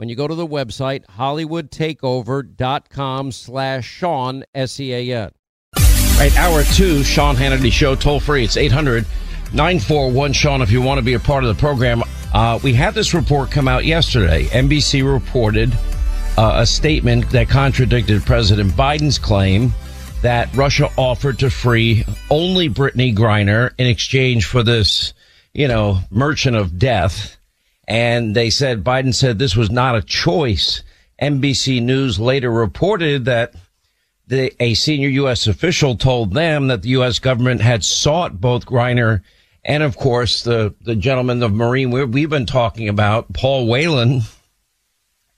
when you go to the website hollywoodtakeover.com slash Sean, S-E-A-N. Right, hour two, Sean Hannity Show, toll free. It's 800 941 Sean if you want to be a part of the program. Uh, we had this report come out yesterday. NBC reported uh, a statement that contradicted President Biden's claim that Russia offered to free only Brittney Griner in exchange for this, you know, merchant of death. And they said Biden said this was not a choice. NBC News later reported that the, a senior U.S. official told them that the U.S. government had sought both Griner and of course the, the gentleman of Marine we have been talking about, Paul Whelan,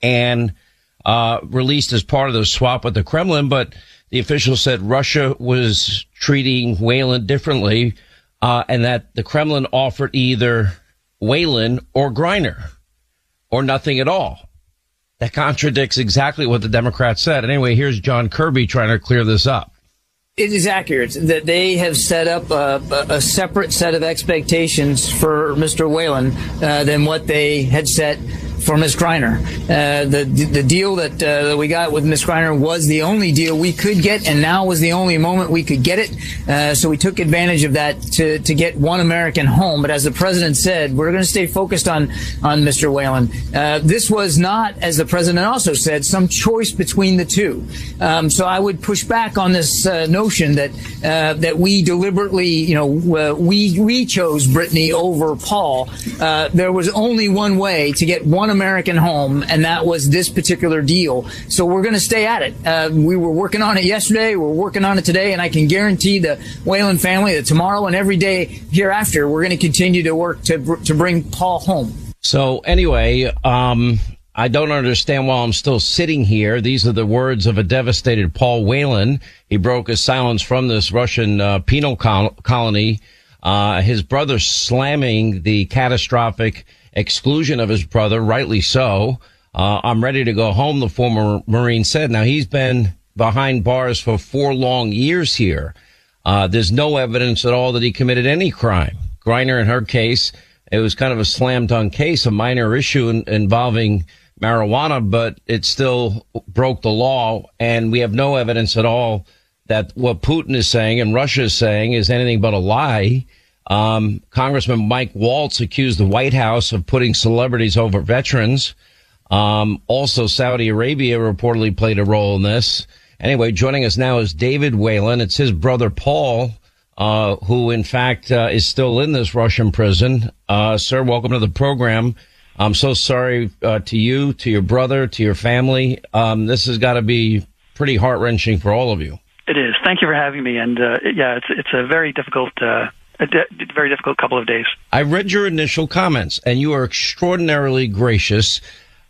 and uh, released as part of the swap with the Kremlin. But the official said Russia was treating Whelan differently, uh, and that the Kremlin offered either Whelan or Griner, or nothing at all. That contradicts exactly what the Democrats said. Anyway, here's John Kirby trying to clear this up. It is accurate that they have set up a, a separate set of expectations for Mr. Whelan uh, than what they had set for Ms. Griner. Uh, the the deal that, uh, that we got with Ms. Griner was the only deal we could get, and now was the only moment we could get it. Uh, so we took advantage of that to, to get one American home. But as the president said, we're going to stay focused on on Mr. Whelan. Uh, this was not, as the president also said, some choice between the two. Um, so I would push back on this uh, notion that uh, that we deliberately, you know, we we chose Brittney over Paul. there was only one way to get one American home, and that was this particular deal. So we're going to stay at it. Uh, we were working on it yesterday. We're working on it today, and I can guarantee the Whelan family that tomorrow and every day hereafter, we're going to continue to work to to bring Paul home. So anyway, um, I don't understand why I'm still sitting here. These are the words of a devastated Paul Whelan. He broke his silence from this Russian uh, penal col- colony. Uh, his brother slamming the catastrophic exclusion of his brother, rightly so. Uh, I'm ready to go home, the former Marine said. Now he's been behind bars for four long years here. Uh, there's no evidence at all that he committed any crime. Griner, in her case, it was kind of a slam dunk case, a minor issue in, involving marijuana, but it still broke the law. And we have no evidence at all that what Putin is saying and Russia is saying is anything but a lie. Um, Congressman Mike Waltz accused the White House of putting celebrities over veterans. Um, also, Saudi Arabia reportedly played a role in this. Anyway, joining us now is David Whelan. It's his brother Paul, uh, who in fact uh, is still in this Russian prison. Uh, sir, welcome to the program. I'm so sorry uh, to you, to your brother, to your family. Um, this has got to be pretty heart wrenching for all of you. It is. Thank you for having me. And uh, yeah, it's it's a very difficult uh, a de- very difficult couple of days. I read your initial comments, and you are extraordinarily gracious,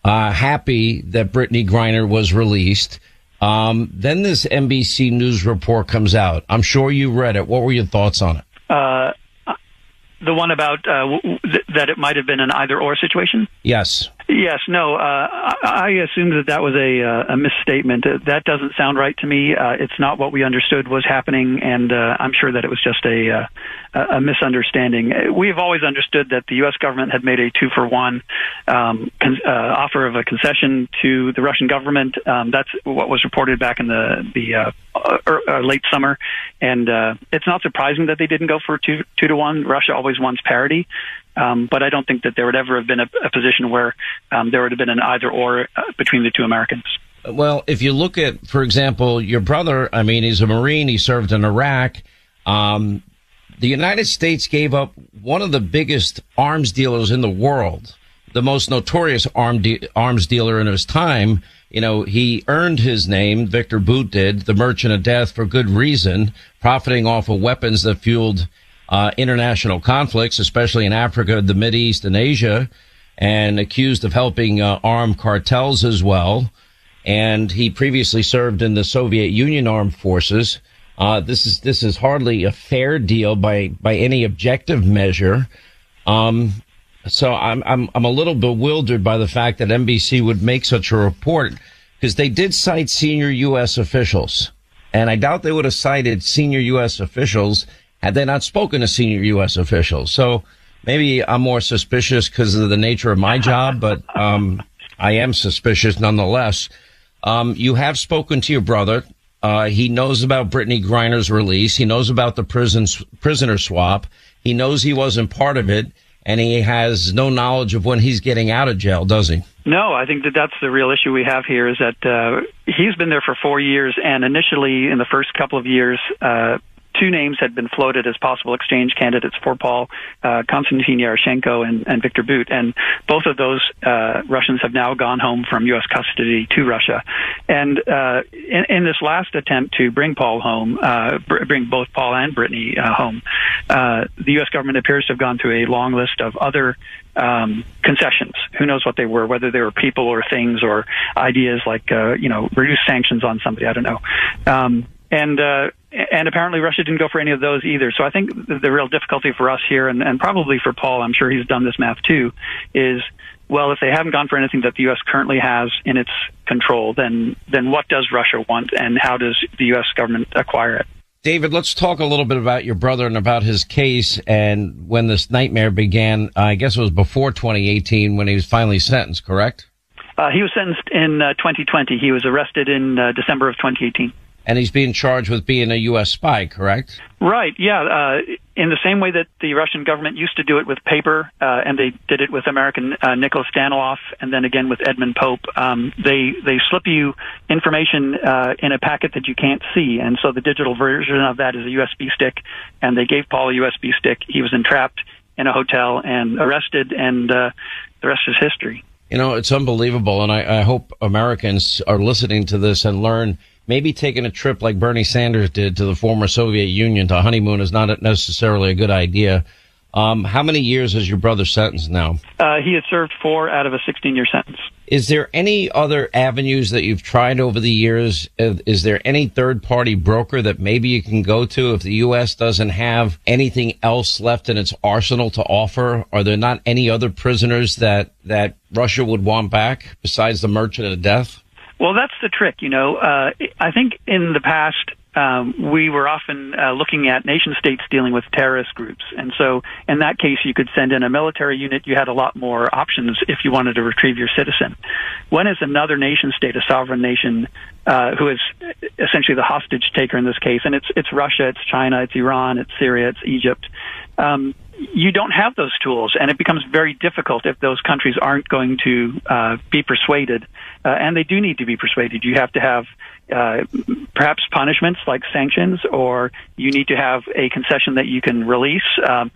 uh, happy that Brittney Griner was released. Um, then this NBC News report comes out. I'm sure you read it. What were your thoughts on it? Uh, the one about uh, w- th- that it might have been an either or situation? Yes. Yes, no. Uh, I, I assumed that that was a, uh, a misstatement. Uh, that doesn't sound right to me. Uh, it's not what we understood was happening, and uh, I'm sure that it was just a uh, a misunderstanding. We have always understood that the U.S. government had made a two for one um, con- uh, offer of a concession to the Russian government. Um, that's what was reported back in the the uh, uh, late summer, and uh, it's not surprising that they didn't go for two two to one. Russia always wants parity. Um, but I don't think that there would ever have been a, a position where um, there would have been an either or uh, between the two Americans. Well, if you look at, for example, your brother, I mean, he's a Marine, he served in Iraq. Um, the United States gave up one of the biggest arms dealers in the world, the most notorious arm de- arms dealer in his time. You know, he earned his name, Victor Bout did, the merchant of death for good reason, profiting off of weapons that fueled uh, international conflicts, especially in Africa, the Mid East, and Asia, and accused of helping uh, armed cartels as well. And he previously served in the Soviet Union armed forces. Uh, this is this is hardly a fair deal by by any objective measure. Um, so I'm I'm I'm a little bewildered by the fact that NBC would make such a report because they did cite senior U.S. officials, and I doubt they would have cited senior U.S. officials had they not spoken to senior U.S. officials. So maybe I'm more suspicious because of the nature of my job, but um, I am suspicious nonetheless. Um, you have spoken to your brother. Uh, he knows about Brittney Griner's release. He knows about the prison prisoner swap. He knows he wasn't part of it, and he has no knowledge of when he's getting out of jail, does he? No, I think that that's the real issue we have here is that uh, he's been there for four years, and initially in the first couple of years, uh, two names had been floated as possible exchange candidates for Paul, uh, Konstantin Yaroshenko and, and Victor Bout, and both of those uh, Russians have now gone home from U.S. custody to Russia. And uh, in, in, this last attempt to bring Paul home, uh, br- bring both Paul and Brittney uh, home, uh, the U.S. government appears to have gone through a long list of other um, concessions. Who knows what they were, whether they were people or things or ideas like, you know, reduce sanctions on somebody. I don't know. Um, and uh, and apparently Russia didn't go for any of those either. So I think the, real difficulty for us here, and, and probably for Paul, I'm sure he's done this math too, is well, if they haven't gone for anything that the U.S. currently has in its control, then then what does Russia want, and how does the U.S. government acquire it? David, let's talk a little bit about your brother and about his case and when this nightmare began. I guess it was before 2018 when he was finally sentenced, correct? Uh, he was sentenced in uh, 2020. He was arrested in uh, December of 2018 and he's being charged with being a U.S. spy, correct? Right. Yeah. Uh, in the same way that the Russian government used to do it with paper, uh, and they did it with American uh, Nicholas Daniloff, and then again with Edmund Pope. Um, they they slip you information uh, in a packet that you can't see, and so the digital version of that is a USB stick. And they gave Paul a USB stick. He was entrapped in a hotel and arrested, and uh, the rest is history. You know, it's unbelievable, and I, I hope Americans are listening to this and learn maybe taking a trip like Bernie Sanders did to the former Soviet Union to honeymoon is not necessarily a good idea. Um, how many years is your brother sentenced now? Uh, he has served four out of a 16 year sentence. Is there any other avenues that you've tried over the years? Is there any third party broker that maybe you can go to if the U.S. doesn't have anything else left in its arsenal to offer? Are there not any other prisoners that, that Russia would want back besides the merchant of death? Well, that's the trick. You know, uh, I think in the past um, we were often uh, looking at nation states dealing with terrorist groups, and so in that case, you could send in a military unit. You had a lot more options if you wanted to retrieve your citizen. When is another nation state, a sovereign nation, uh, who is essentially the hostage taker in this case? And it's it's Russia, it's China, it's Iran, it's Syria, it's Egypt. Um, you don't have those tools, and it becomes very difficult if those countries aren't going to uh, be persuaded, uh, and they do need to be persuaded. You have to have uh, perhaps punishments like sanctions, or you need to have a concession that you can release. Um,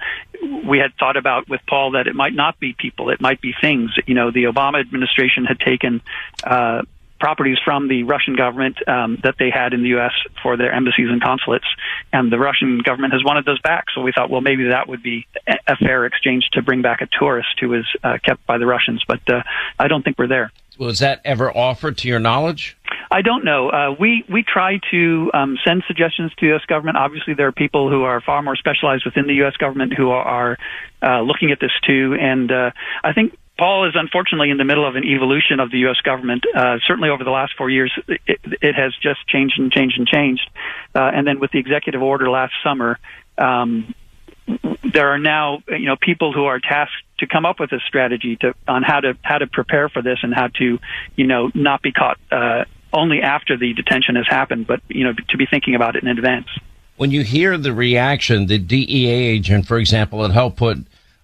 we had thought about with Paul that it might not be people, it might be things. You know, the Obama administration had taken uh, properties from the Russian government um, that they had in the U.S. for their embassies and consulates, and the Russian government has wanted those back. So we thought, well, maybe that would be a fair exchange to bring back a tourist who was uh, kept by the Russians. But uh, I don't think we're there. Was that ever offered to your knowledge? I don't know. Uh, we we try to um, send suggestions to the U.S. government. Obviously, there are people who are far more specialized within the U.S. government who are, are uh, looking at this too. And uh, I think Paul is unfortunately in the middle of an evolution of the U.S. government. Uh, certainly over the last four years, it, it, has just changed and changed and changed. Uh, and then with the executive order last summer, um, there are now you know people who are tasked to come up with a strategy to on how to how to prepare for this and how to you know not be caught uh, only after the detention has happened, but you know to be thinking about it in advance. When you hear the reaction, the DEA agent, for example, that helped put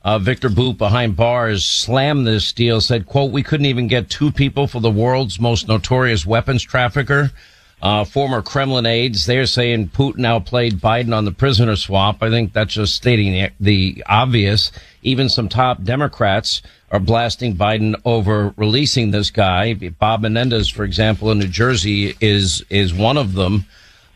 uh, Victor Bout behind bars slammed this deal, said, quote, we couldn't even get two people for the world's most notorious weapons trafficker. Uh, former Kremlin aides, they're saying Putin outplayed Biden on the prisoner swap. I think that's just stating the, the obvious. Even some top Democrats are blasting Biden over releasing this guy. Bob Menendez, for example, in New Jersey is, is one of them.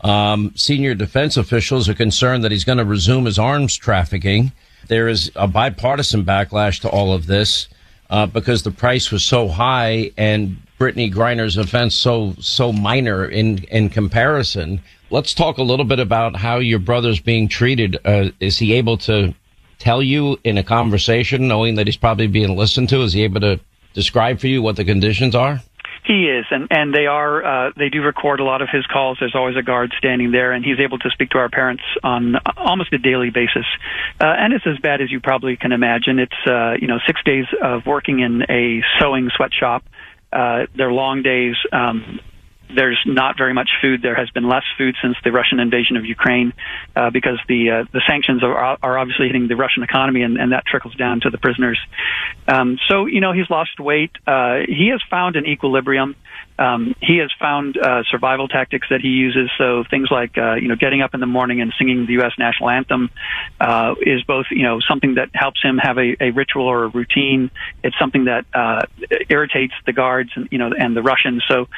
Um, senior defense officials are concerned that he's going to resume his arms trafficking. There is a bipartisan backlash to all of this uh, because the price was so high and Brittney Griner's offense so so minor in in comparison. Let's talk a little bit about how your brother's being treated. Uh, is he able to tell you in a conversation, knowing that he's probably being listened to? Is he able to describe for you what the conditions are? He is, and and they are. Uh, they do record a lot of his calls. There's always a guard standing there, and he's able to speak to our parents on almost a daily basis. Uh, and it's as bad as you probably can imagine. It's uh, you know six days of working in a sewing sweatshop. Uh, they're long days. Um, there's not very much food. There has been less food since the Russian invasion of Ukraine, uh, because the uh, the sanctions are, are obviously hitting the Russian economy, and, and that trickles down to the prisoners. Um, so you know he's lost weight. Uh, he has found an equilibrium. Um, he has found uh, survival tactics that he uses. So things like uh, you know getting up in the morning and singing the U.S. national anthem uh, is both you know something that helps him have a, a ritual or a routine. It's something that uh, irritates the guards and you know and the Russians. So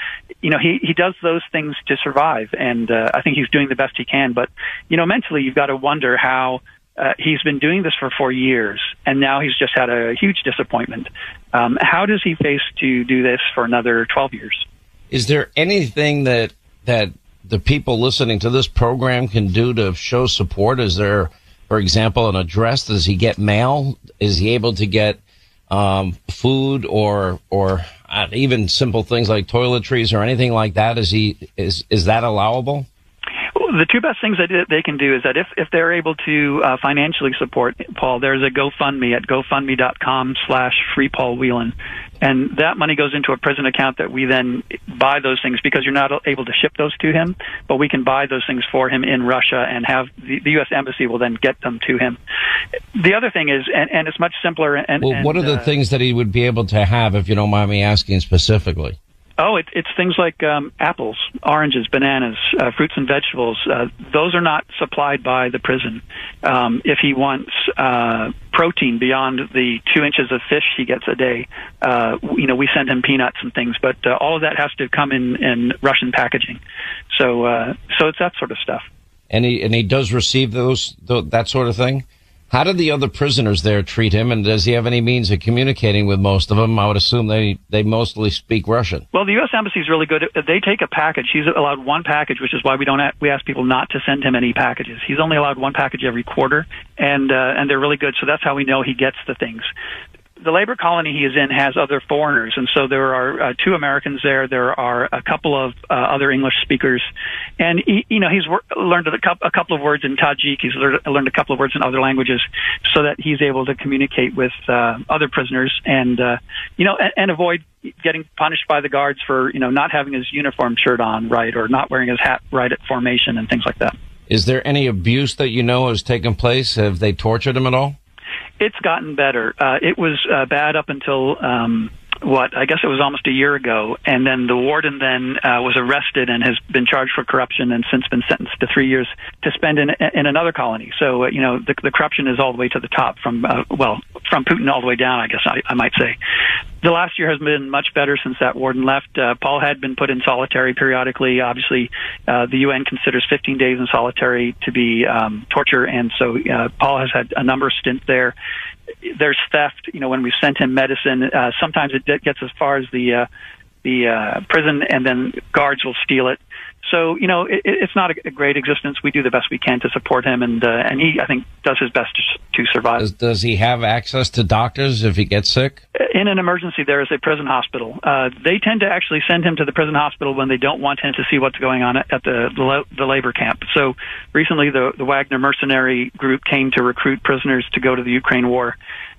you know he he does those things to survive, and uh, I think he's doing the best he can. But you know mentally you've got to wonder how. Uh, he's been doing this for four years, and now he's just had a huge disappointment. Um, how does he face to do this for another 12 years? Is there anything that that the people listening to this program can do to show support? Is there, for example, an address? Does he get mail? Is he able to get um, food or or uh, even simple things like toiletries or anything like that? Is he is is that allowable? The two best things that they can do is that if, if they're able to uh, financially support Paul, there's a GoFundMe at gofundme.com slash free Paul Whelan. And that money goes into a prison account that we then buy those things because you're not able to ship those to him, but we can buy those things for him in Russia and have the, the U.S. Embassy will then get them to him. The other thing is, and, and it's much simpler. And, well, what are the uh, things that he would be able to have if you don't mind me asking specifically? Oh, it, it's things like um, apples, oranges, bananas, uh, fruits and vegetables. Uh, those are not supplied by the prison. Um, if he wants uh, protein beyond the two inches of fish he gets a day, uh, you know, we send him peanuts and things. But uh, all of that has to come in, in Russian packaging. So, uh, so it's that sort of stuff. And he and he does receive those th- that sort of thing. How did the other prisoners there treat him, and does he have any means of communicating with most of them? I would assume they they mostly speak Russian. Well, the U.S. embassy is really good. They take a package. He's allowed one package, which is why we don't we ask people not to send him any packages. He's only allowed one package every quarter, and uh, and they're really good. So that's how we know he gets the things the labor colony he is in has other foreigners, and so there are uh, two Americans there. There are a couple of uh, other English speakers, and he, you know he's wor- learned a, a couple of words in Tajik. He's learned, learned a couple of words in other languages, so that he's able to communicate with uh, other prisoners, and uh, you know, and, and avoid getting punished by the guards for you know not having his uniform shirt on right or not wearing his hat right at formation and things like that. Is there any abuse that you know has taken place? Have they tortured him at all? It's gotten better. Uh, it was uh, bad up until um, what I guess it was almost a year ago, and then the warden then uh, was arrested and has been charged for corruption and since been sentenced to three years to spend in in another colony. So uh, you know the, the corruption is all the way to the top from uh, well from Putin all the way down. I guess I, I might say. The last year has been much better since that warden left. Uh, Paul had been put in solitary periodically. Obviously, uh, the UN considers 15 days in solitary to be um, torture, and so uh, Paul has had a number of stints there there's theft. You know, when we've sent him medicine, uh, sometimes it gets as far as the uh, the uh, prison, and then guards will steal it. So you know, it, it's not a, great existence. We do the best we can to support him, and uh, and he, I think, does his best to, to survive. Does, does he have access to doctors if he gets sick? In an emergency, there is a prison hospital. Uh, they tend to actually send him to the prison hospital when they don't want him to see what's going on at the the, the labor camp. So recently, the the Wagner mercenary group came to recruit prisoners to go to the Ukraine war.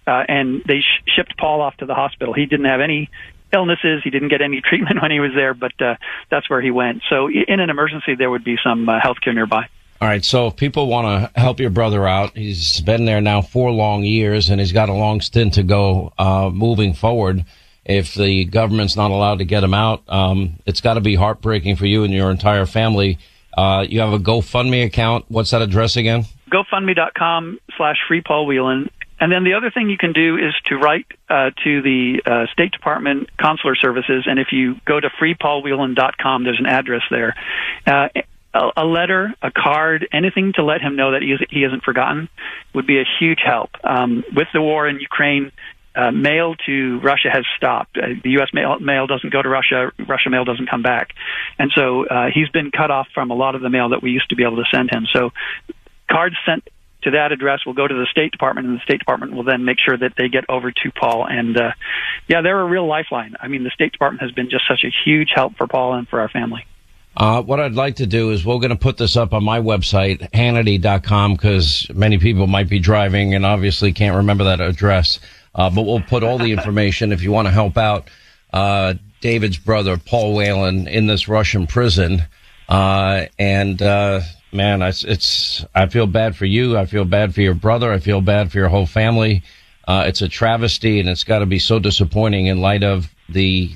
Uh, and they sh- shipped Paul off to the hospital. He didn't have any illnesses. He didn't get any treatment when he was there, but uh, that's where he went. So in an emergency, there would be some uh, health care nearby. All right. So if people want to help your brother out, he's been there now four long years and he's got a long stint to go uh, moving forward. If the government's not allowed to get him out, um, it's got to be heartbreaking for you and your entire family. Uh, you have a GoFundMe account. What's that address again? GoFundMe.com slash free Paul Whelan. And then the other thing you can do is to write uh, to the uh, State Department Consular Services, and if you go to freepaulwhelan.com, there's an address there. Uh, a, a letter, a card, anything to let him know that he, is, he isn't forgotten would be a huge help. Um, with the war in Ukraine, uh, mail to Russia has stopped. Uh, the U.S. mail, mail doesn't go to Russia. Russia mail doesn't come back, and so uh, he's been cut off from a lot of the mail that we used to be able to send him. So, cards sent to that address will go to the State Department, and the State Department will then make sure that they get over to Paul. And uh, yeah, they're a real lifeline. I mean, the State Department has been just such a huge help for Paul and for our family. Uh, what I'd like to do is we're going to put this up on my website, Hannity.com, because many people might be driving and obviously can't remember that address. Uh, but we'll put all the information if you want to help out uh, David's brother, Paul Whelan, in this Russian prison. Uh, and uh, man, it's, it's, I feel bad for you. I feel bad for your brother. I feel bad for your whole family. Uh, it's a travesty and it's got to be so disappointing in light of the,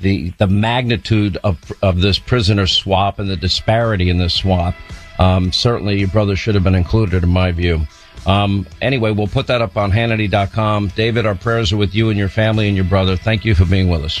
the, the magnitude of, of this prisoner swap and the disparity in this swap. Um, certainly your brother should have been included in my view. Um, anyway, we'll put that up on Hannity.com. David, our prayers are with you and your family and your brother. Thank you for being with us.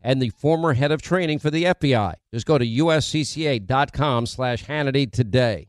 and the former head of training for the FBI. Just go to uscca.com slash Hannity today.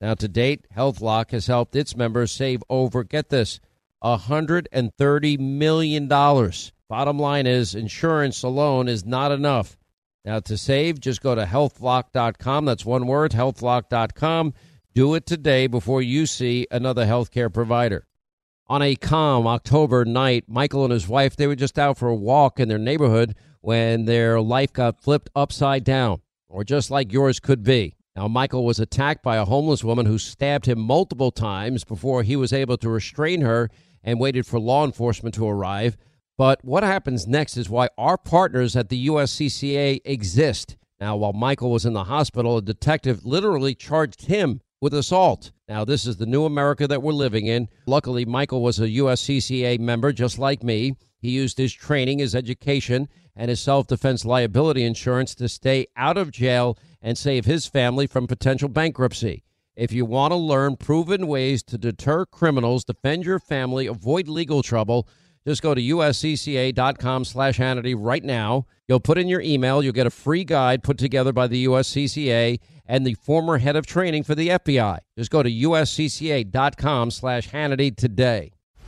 Now, to date, HealthLock has helped its members save over, get this, $130 million. Bottom line is, insurance alone is not enough. Now, to save, just go to healthlock.com. That's one word, healthlock.com. Do it today before you see another healthcare provider. On a calm October night, Michael and his wife, they were just out for a walk in their neighborhood when their life got flipped upside down, or just like yours could be. Now, Michael was attacked by a homeless woman who stabbed him multiple times before he was able to restrain her and waited for law enforcement to arrive. But what happens next is why our partners at the USCCA exist. Now, while Michael was in the hospital, a detective literally charged him with assault. Now, this is the new America that we're living in. Luckily, Michael was a USCCA member just like me. He used his training, his education, and his self defense liability insurance to stay out of jail and save his family from potential bankruptcy. If you want to learn proven ways to deter criminals, defend your family, avoid legal trouble, just go to uscca.com slash Hannity right now. You'll put in your email. You'll get a free guide put together by the USCCA and the former head of training for the FBI. Just go to uscca.com slash Hannity today.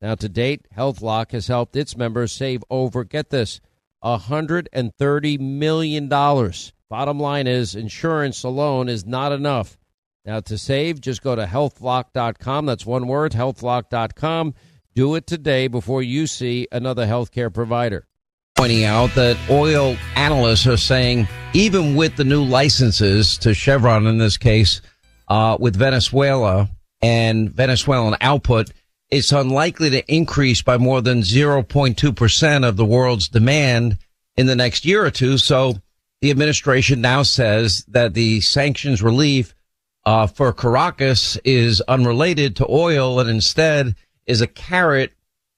Now, to date, HealthLock has helped its members save over, get this, $130 million. Bottom line is, insurance alone is not enough. Now, to save, just go to healthlock.com. That's one word, healthlock.com. Do it today before you see another healthcare provider. Pointing out that oil analysts are saying, even with the new licenses to Chevron in this case, uh, with Venezuela and Venezuelan output, it's unlikely to increase by more than 0.2% of the world's demand in the next year or two. So the administration now says that the sanctions relief uh, for Caracas is unrelated to oil and instead is a carrot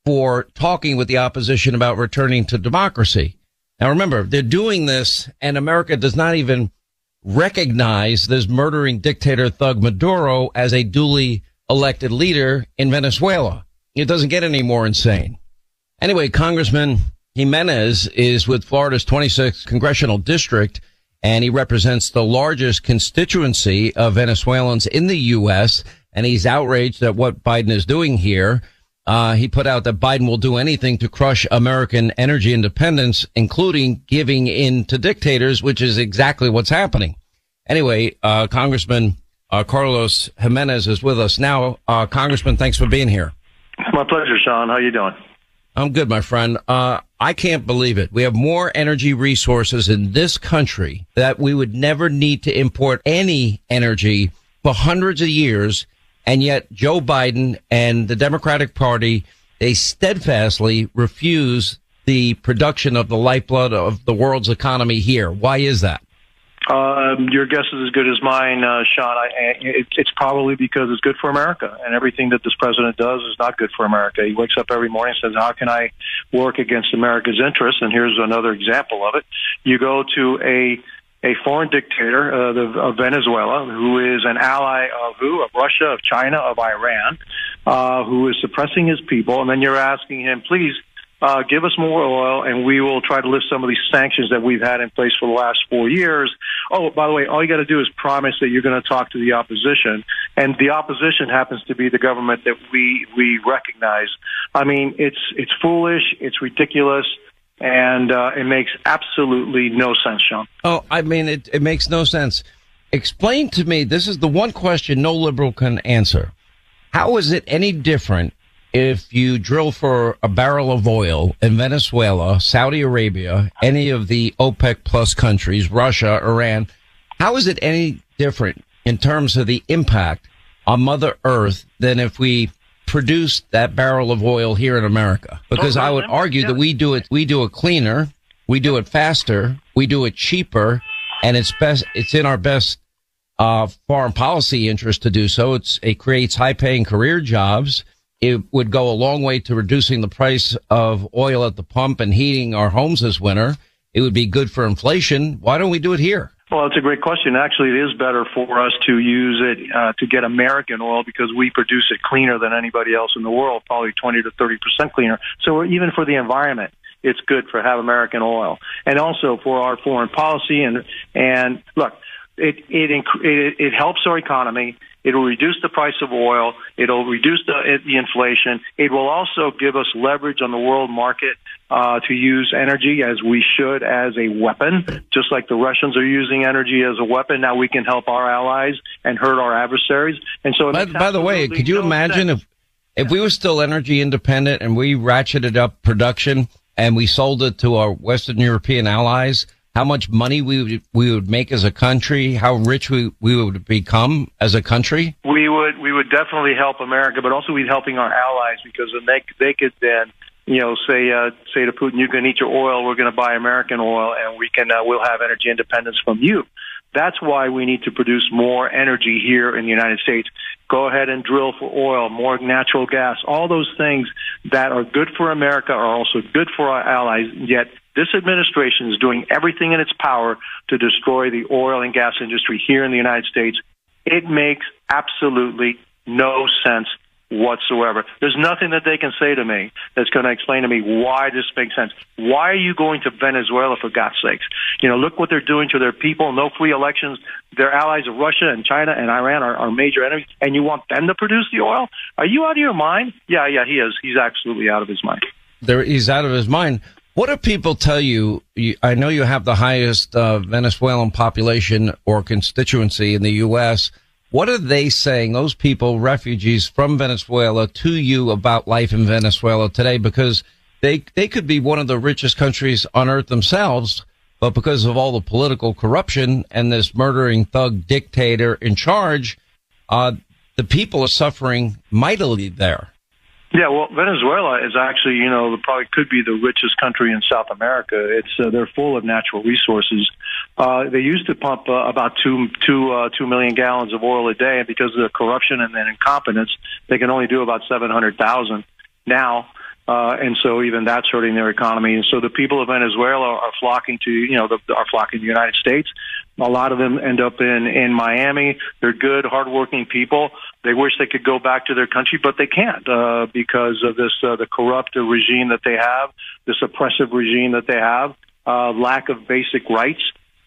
for talking with the opposition about returning to democracy. Now remember, they're doing this and America does not even recognize this murdering dictator thug Maduro as a duly elected leader in Venezuela. It doesn't get any more insane. Anyway, Congressman Gimenez is with Florida's 26th congressional district, and he represents the largest constituency of Venezuelans in the U.S. And he's outraged at what Biden is doing here. Uh, he put out that Biden will do anything to crush American energy independence, including giving in to dictators, which is exactly what's happening. Anyway, uh, Congressman uh, Carlos Gimenez is with us now. Uh, Congressman, thanks for being here. My pleasure, Sean. How you doing? I'm good, my friend. Uh, I can't believe it. We have more energy resources in this country that we would never need to import any energy for hundreds of years. And yet Joe Biden and the Democratic Party, they steadfastly refuse the production of the lifeblood of the world's economy here. Why is that? Um, your guess is as good as mine, uh, Sean. I, it, it's probably because it's good for America, and everything that this president does is not good for America. He wakes up every morning and says, "How can I work against America's interests?" And here's another example of it: you go to a a foreign dictator uh, the, of Venezuela, who is an ally of who? Of Russia, of China, of Iran, uh, who is suppressing his people, and then you're asking him, please uh, give us more oil, and we will try to lift some of these sanctions that we've had in place for the last four years. Oh, by the way, all you got to do is promise that you're going to talk to the opposition, and the opposition happens to be the government that we we recognize. I mean, it's it's foolish, it's ridiculous. And uh, it makes absolutely no sense, Sean. Oh, I mean, it, it makes no sense. Explain to me, this is the one question no liberal can answer. How is it any different if you drill for a barrel of oil in Venezuela, Saudi Arabia, any of the OPEC plus countries, Russia, Iran, how is it any different in terms of the impact on Mother Earth than if we produce that barrel of oil here in America? Because I would argue that we do it, we do it cleaner, we do it faster, we do it cheaper, and it's best, it's in our best uh, foreign policy interest to do so. It's, it creates high paying career jobs it would go a long way to reducing the price of oil at the pump and heating our homes this winter. It would be good for inflation. Why don't we do it here? Well, it's a great question. Actually, it is better for us to use it uh, to get American oil because we produce it cleaner than anybody else in the world, probably 20 to 30 percent cleaner. So even for the environment, it's good for have American oil, and also for our foreign policy. And and look, it it it, it helps our economy. It'll reduce the price of oil. It'll reduce the, the inflation. It will also give us leverage on the world market uh, to use energy as we should as a weapon, just like the Russians are using energy as a weapon. Now we can help our allies and hurt our adversaries. And so, by, by the way, could you no imagine sense. if if we were still energy independent and we ratcheted up production and we sold it to our Western European allies? How much money we would, we would make as a country, how rich we, we would become as a country? We would we would definitely help America, but also we'd helping our allies because then they they could then you know say uh, say to Putin, you can eat your oil, we're going to buy American oil, and we can uh, we'll have energy independence from you. That's why we need to produce more energy here in the United States. Go ahead and drill for oil, more natural gas, all those things that are good for America are also good for our allies, yet this administration is doing everything in its power to destroy the oil and gas industry here in the United States. It makes absolutely no sense whatsoever. There's nothing that they can say to me that's going to explain to me why this makes sense. Why are you going to Venezuela for God's sakes? You know, look what they're doing to their people. No free elections. Their allies of Russia and China and Iran are, are major enemies, and you want them to produce the oil? Are you out of your mind? Yeah, yeah, he is. He's absolutely out of his mind. There, he's out of his mind. What do people tell you? I know you have the highest uh, Venezuelan population or constituency in the U.S. What are they saying, those people, refugees from Venezuela, to you about life in Venezuela today? Because they, they could be one of the richest countries on earth themselves, but because of all the political corruption and this murdering thug dictator in charge, uh, the people are suffering mightily there. Yeah, well, Venezuela is actually, you know, probably could be the richest country in South America. It's uh, they're full of natural resources. Uh, they used to pump uh, about two two uh, two million gallons of oil a day, and because of the corruption and then incompetence, they can only do about seven hundred thousand now. Uh, and so even that's hurting their economy. And so the people of Venezuela are flocking to, you know, the, are flocking to the United States. A lot of them end up in, in Miami. They're good, hardworking people. They wish they could go back to their country, but they can't, uh, because of this, uh, the corrupt regime that they have, this oppressive regime that they have, uh, lack of basic rights.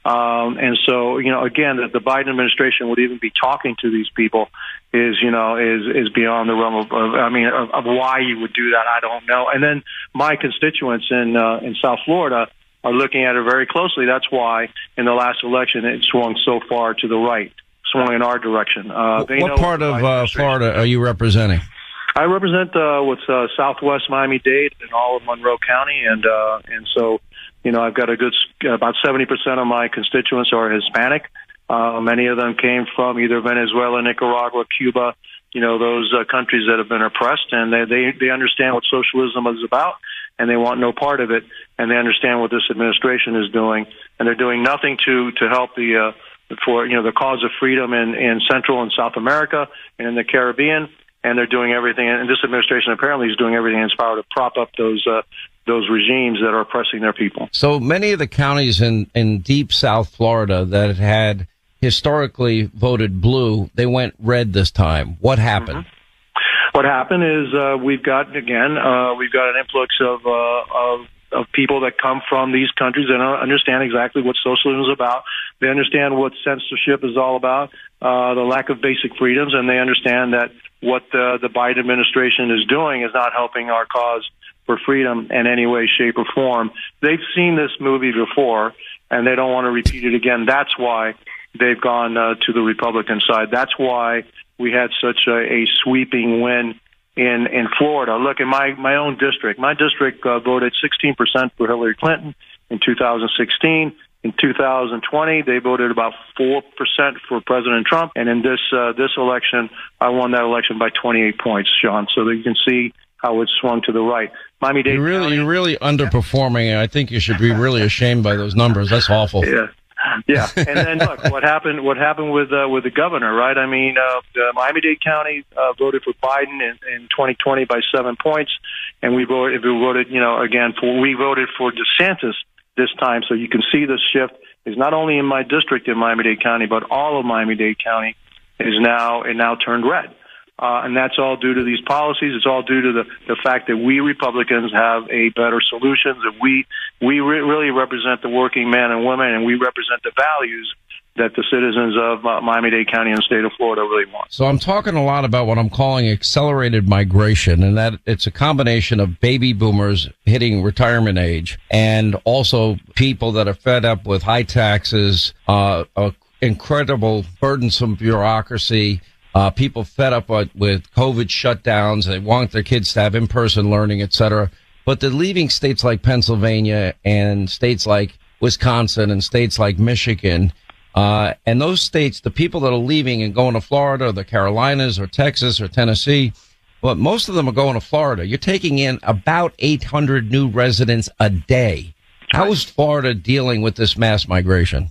Um, and so, you know, again, that the Biden administration would even be talking to these people is, you know, is is beyond the realm of, of I mean, of, of why you would do that. I don't know. And then my constituents in uh, in South Florida are looking at it very closely. That's why in the last election it swung so far to the right, swung in our direction. Uh, what part of uh, Florida are you representing? I represent uh, what's uh, Southwest Miami-Dade and all of Monroe County, and uh, and so you know I've got a good about seventy percent of my constituents are Hispanic. Uh, many of them came from either Venezuela, Nicaragua, Cuba, you know those uh, countries that have been oppressed, and they they they understand what socialism is about, and they want no part of it, and they understand what this administration is doing, and they're doing nothing to to help the uh, for you know the cause of freedom in in Central and South America and in the Caribbean and they're doing everything. And this administration apparently is doing everything in its power to prop up those uh, those regimes that are oppressing their people. So many of the counties in in deep South Florida that had historically voted blue, they went red this time. What happened? Mm-hmm. What happened is uh, we've got again uh, we've got an influx of uh, of of people that come from these countries and don't understand exactly what socialism is about. They understand what censorship is all about, uh, the lack of basic freedoms, and they understand that what the, the Biden administration is doing is not helping our cause for freedom in any way, shape, or form. They've seen this movie before, and they don't want to repeat it again. That's why they've gone uh, to the Republican side. That's why we had such a, a sweeping win in in Florida. Look, in my my own district, my district uh, voted 16% for Hillary Clinton in 2016. In 2020, they voted about four percent for President Trump, and in this uh, this election, I won that election by 28 points, Sean. So that you can see how it swung to the right. Miami Dade. You're really, you're really underperforming. I think you should be really ashamed by those numbers. That's awful. Yeah. Yeah, and then look what happened. What happened with uh, with the governor, right? I mean, uh, Miami Dade County uh, voted for Biden in, in 2020 by seven points, and we voted. We voted, you know, again for we voted for DeSantis this time. So you can see the shift is not only in my district in Miami Dade County, but all of Miami Dade County is now it now turned red. Uh, and that's all due to these policies. It's all due to the, the fact that we Republicans have a better solutions, that we we re- really represent the working man and woman, and we represent the values that the citizens of uh, Miami-Dade County and state of Florida really want. So I'm talking a lot about what I'm calling accelerated migration, and that it's a combination of baby boomers hitting retirement age and also people that are fed up with high taxes, uh, incredible burdensome bureaucracy, uh, people fed up with, COVID shutdowns. They want their kids to have in-person learning, et cetera. But they're leaving states like Pennsylvania and states like Wisconsin and states like Michigan uh, and those states, the people that are leaving and going to Florida or the Carolinas or Texas or Tennessee, but most of them are going to Florida. You're taking in about 800 new residents a day. How is Florida dealing with this mass migration?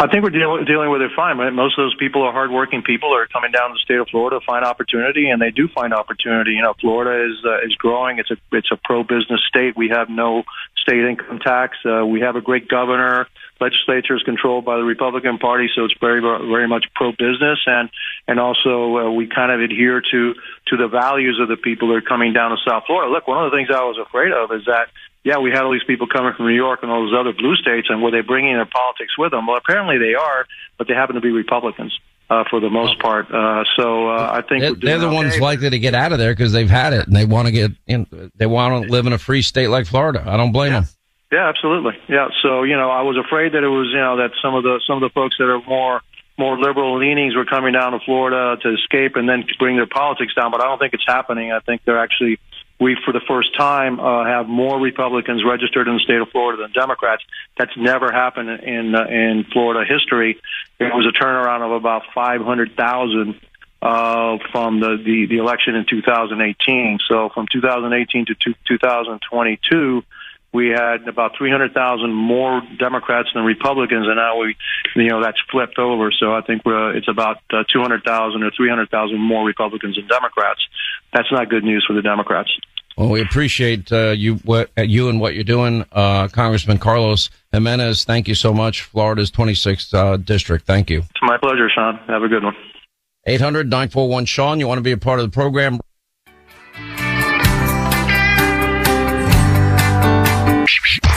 I think we're dealing dealing with it fine. Right? Most of those people are hardworking people are coming down to the state of Florida to find opportunity, and they do find opportunity. You know, Florida is uh, is growing. It's a it's a pro business state. We have no state income tax. Uh, we have a great governor. Legislature is controlled by the Republican Party, so it's very very much pro business, and and also uh, we kind of adhere to to the values of the people that are coming down to South Florida. Look, one of the things I was afraid of is that yeah, we had all these people coming from New York and all those other blue states, and were they bringing their politics with them? Well, apparently they are, but they happen to be Republicans. Uh, for the most part, uh, so uh, I think they're, they're the okay. ones likely to get out of there because they've had it and they want to get in. They want to live in a free state like Florida. I don't blame yeah. them. Yeah, absolutely. Yeah. So you know, I was afraid that it was you know that some of the some of the folks that are more more liberal leanings were coming down to Florida to escape and then bring their politics down. But I don't think it's happening. I think they're actually we, for the first time, uh, have more Republicans registered in the state of Florida than Democrats. That's never happened in uh, in Florida history. It was a turnaround of about 500,000 uh, from the, the the election in 2018. So from 2018 to 2022 we had about 300,000 more Democrats than Republicans, and now we, you know, that's flipped over. So I think we're, it's about uh, 200,000 or 300,000 more Republicans than Democrats. That's not good news for the Democrats. Well, we appreciate uh, you what you and what you're doing, uh, Congressman Carlos Gimenez. Thank you so much, Florida's 26th uh, district. Thank you. It's my pleasure, Sean. Have a good one. 800 941 Sean. You want to be a part of the program?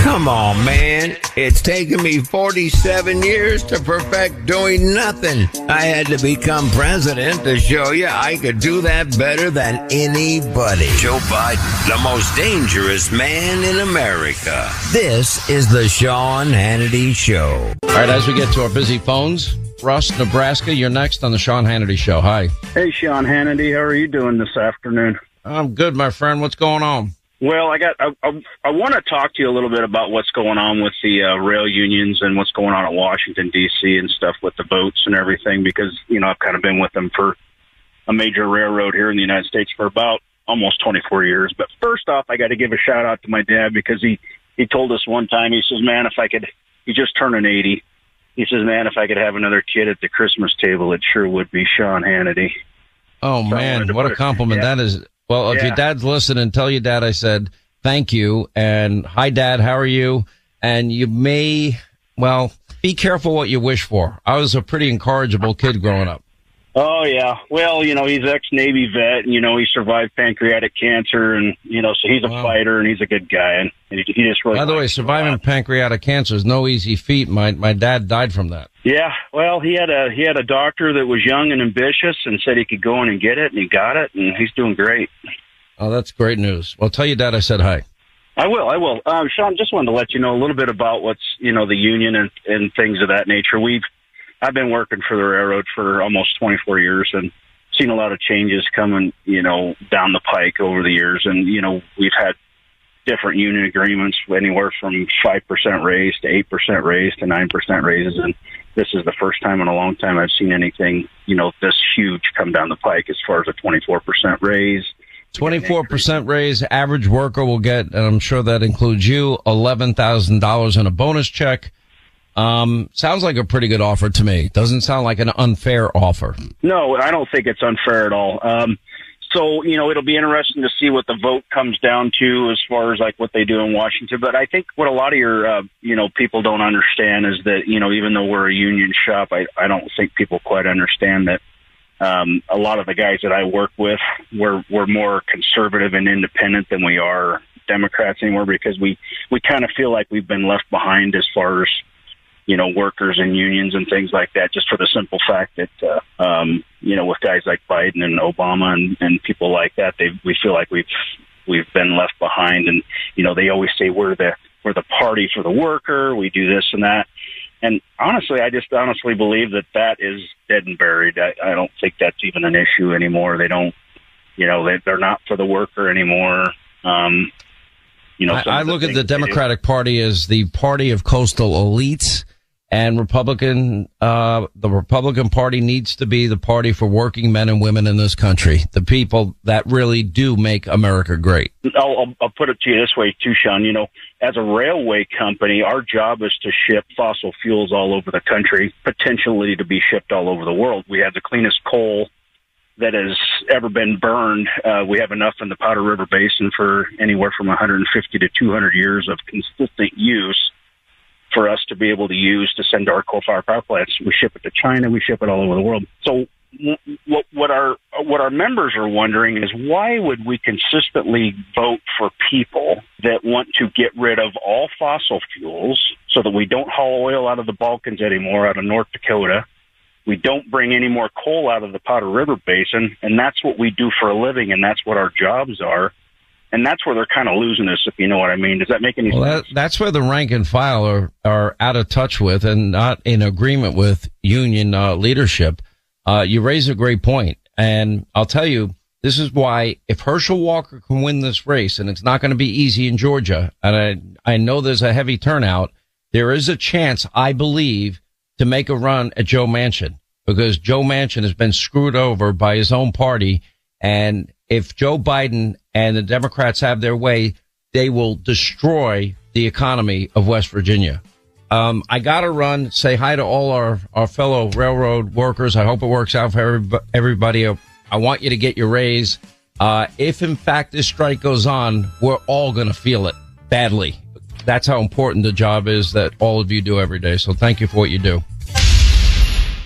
Come on, man. It's taken me 47 years to perfect doing nothing. I had to become president to show you I could do that better than anybody. Joe Biden, the most dangerous man in America. This is the Sean Hannity Show. All right, as we get to our busy phones, Russ, Nebraska, you're next on the Sean Hannity Show. Hi. Hey, Sean Hannity. How are you doing this afternoon? I'm good, my friend. What's going on? Well, I got. I, I, I want to talk to you a little bit about what's going on with the uh, rail unions and what's going on at Washington D.C. and stuff with the votes and everything because you know I've kind of been with them for a major railroad here in the United States for about almost 24 years. But first off, I got to give a shout out to my dad because he he told us one time he says, "Man, if I could," he just turned an 80. He says, "Man, if I could have another kid at the Christmas table, it sure would be Sean Hannity." Oh So man, what a compliment yeah. that is. Well, if Yeah. your dad's listening, tell your dad I said thank you and hi dad, how are you? And you may, well, be careful what you wish for. I was a pretty incorrigible kid growing up. Oh yeah. Well, you know, he's ex Navy vet and you know, he survived pancreatic cancer and you know, so he's a Wow. fighter and he's a good guy and, and he, he just really By the way, likes me a surviving pancreatic cancer is no easy feat. My my dad died from that. Yeah, well, he had a he had a doctor that was young and ambitious and said he could go in and get it and he got it and he's doing great. Oh, that's great news. Well, tell your dad I said hi. I will, I will. Um, Sean, just wanted to let you know a little bit about what's you know the union and and things of that nature. We've I've been working for the railroad for almost 24 years and seen a lot of changes coming you know down the pike over the years, and you know we've had different union agreements anywhere from five percent raise to eight percent raise to nine percent raises, and this is the first time in a long time I've seen anything you know this huge come down the pike as far as a 24 percent raise. Twenty-four percent raise. Average worker will get, and I'm sure that includes you, eleven thousand dollars in a bonus check. Um, sounds like a pretty good offer to me. Doesn't sound like an unfair offer. No, I don't think it's unfair at all. Um, so you know, it'll be interesting to see what the vote comes down to as far as like what they do in Washington. But I think what a lot of your uh, you know people don't understand is that you know even though we're a union shop, I I don't think people quite understand that. Um, a lot of the guys that I work with, we're we're more conservative and independent than we are Democrats anymore because we we kind of feel like we've been left behind as far as you know, workers and unions and things like that, just for the simple fact that, uh, um, you know, with guys like Biden and Obama and, and people like that, they, we feel like we've, we've been left behind. And, you know, they always say we're the, we're the party for the worker. We do this and that. And honestly, I just honestly believe that that is dead and buried. I, I don't think that's even an issue anymore. They don't, you know, they, they're not for the worker anymore. Um, you know, I, I look at the. Democratic Party as the party of coastal elites, and Republican. Uh, the Republican Party needs to be the party for working men and women in this country, the people that really do make America great. I'll, I'll, put it to you this way too, Sean. You know, as a railway company, our job is to ship fossil fuels all over the country, potentially to be shipped all over the world. We have the cleanest coal that has ever been burned. Uh, we have enough in the Powder River Basin for anywhere from 150 to 200 years of consistent use for us to be able to use to send to our coal-fired power plants. We ship it to China. We ship it all over the world. So what, what our what our members are wondering is why would we consistently vote for people that want to get rid of all fossil fuels so that we don't haul oil out of the Bakken anymore, out of North Dakota. We don't bring any more coal out of the Powder River Basin, and that's what we do for a living, and that's what our jobs are. And that's where they're kind of losing us, if you know what I mean. Does that make any Well, sense? that, that's where the rank and file are, are out of touch with and not in agreement with union uh, leadership. Uh, you raise a great point. And I'll tell you, this is why if Herschel Walker can win this race, and it's not going to be easy in Georgia, and I, I know there's a heavy turnout, there is a chance, I believe, to make a run at Joe Manchin because Joe Manchin has been screwed over by his own party. And if Joe Biden and the Democrats have their way, they will destroy the economy of West Virginia. Um, I got to run, say hi to all our, our fellow railroad workers. I hope it works out for everybody. I want you to get your raise. Uh, if in fact this strike goes on, we're all going to feel it badly. That's how important the job is that all of you do every day. So thank you for what you do.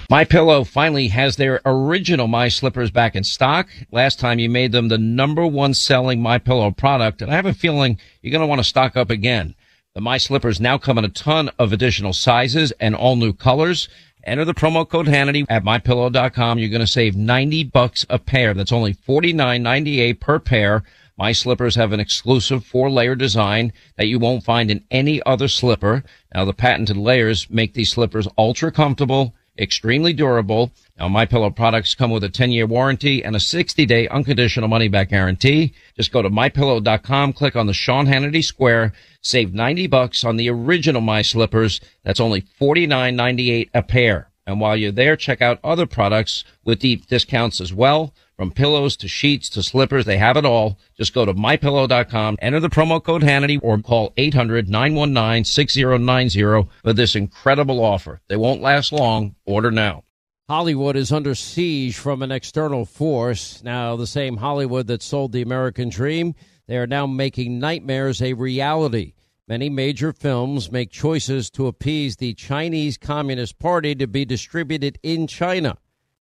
My Pillow finally has their original My Slippers back in stock. Last time you made them the number one selling My Pillow product, and I have a feeling you're going to want to stock up again. The My Slippers now come in a ton of additional sizes and all new colors. Enter the promo code Hannity at mypillow.com. You're going to save 90 bucks a pair. That's only $49.98 per pair. My slippers have an exclusive four layer design that you won't find in any other slipper. Now the patented layers make these slippers ultra comfortable, extremely durable. Now my pillow products come with a 10 year warranty and a 60 day unconditional money back guarantee. Just go to mypillow.com, click on the Sean Hannity square, save 90 bucks on the original My Slippers. That's only $49.98 a pair. And while you're there, check out other products with deep discounts as well. From pillows to sheets to slippers, they have it all. Just go to mypillow.com, enter the promo code Hannity or call 800-919-6090 for this incredible offer. They won't last long. Order now. Hollywood is under siege from an external force. Now, the same Hollywood that sold the American dream, they are now making nightmares a reality. Many major films make choices to appease the Chinese Communist Party to be distributed in China.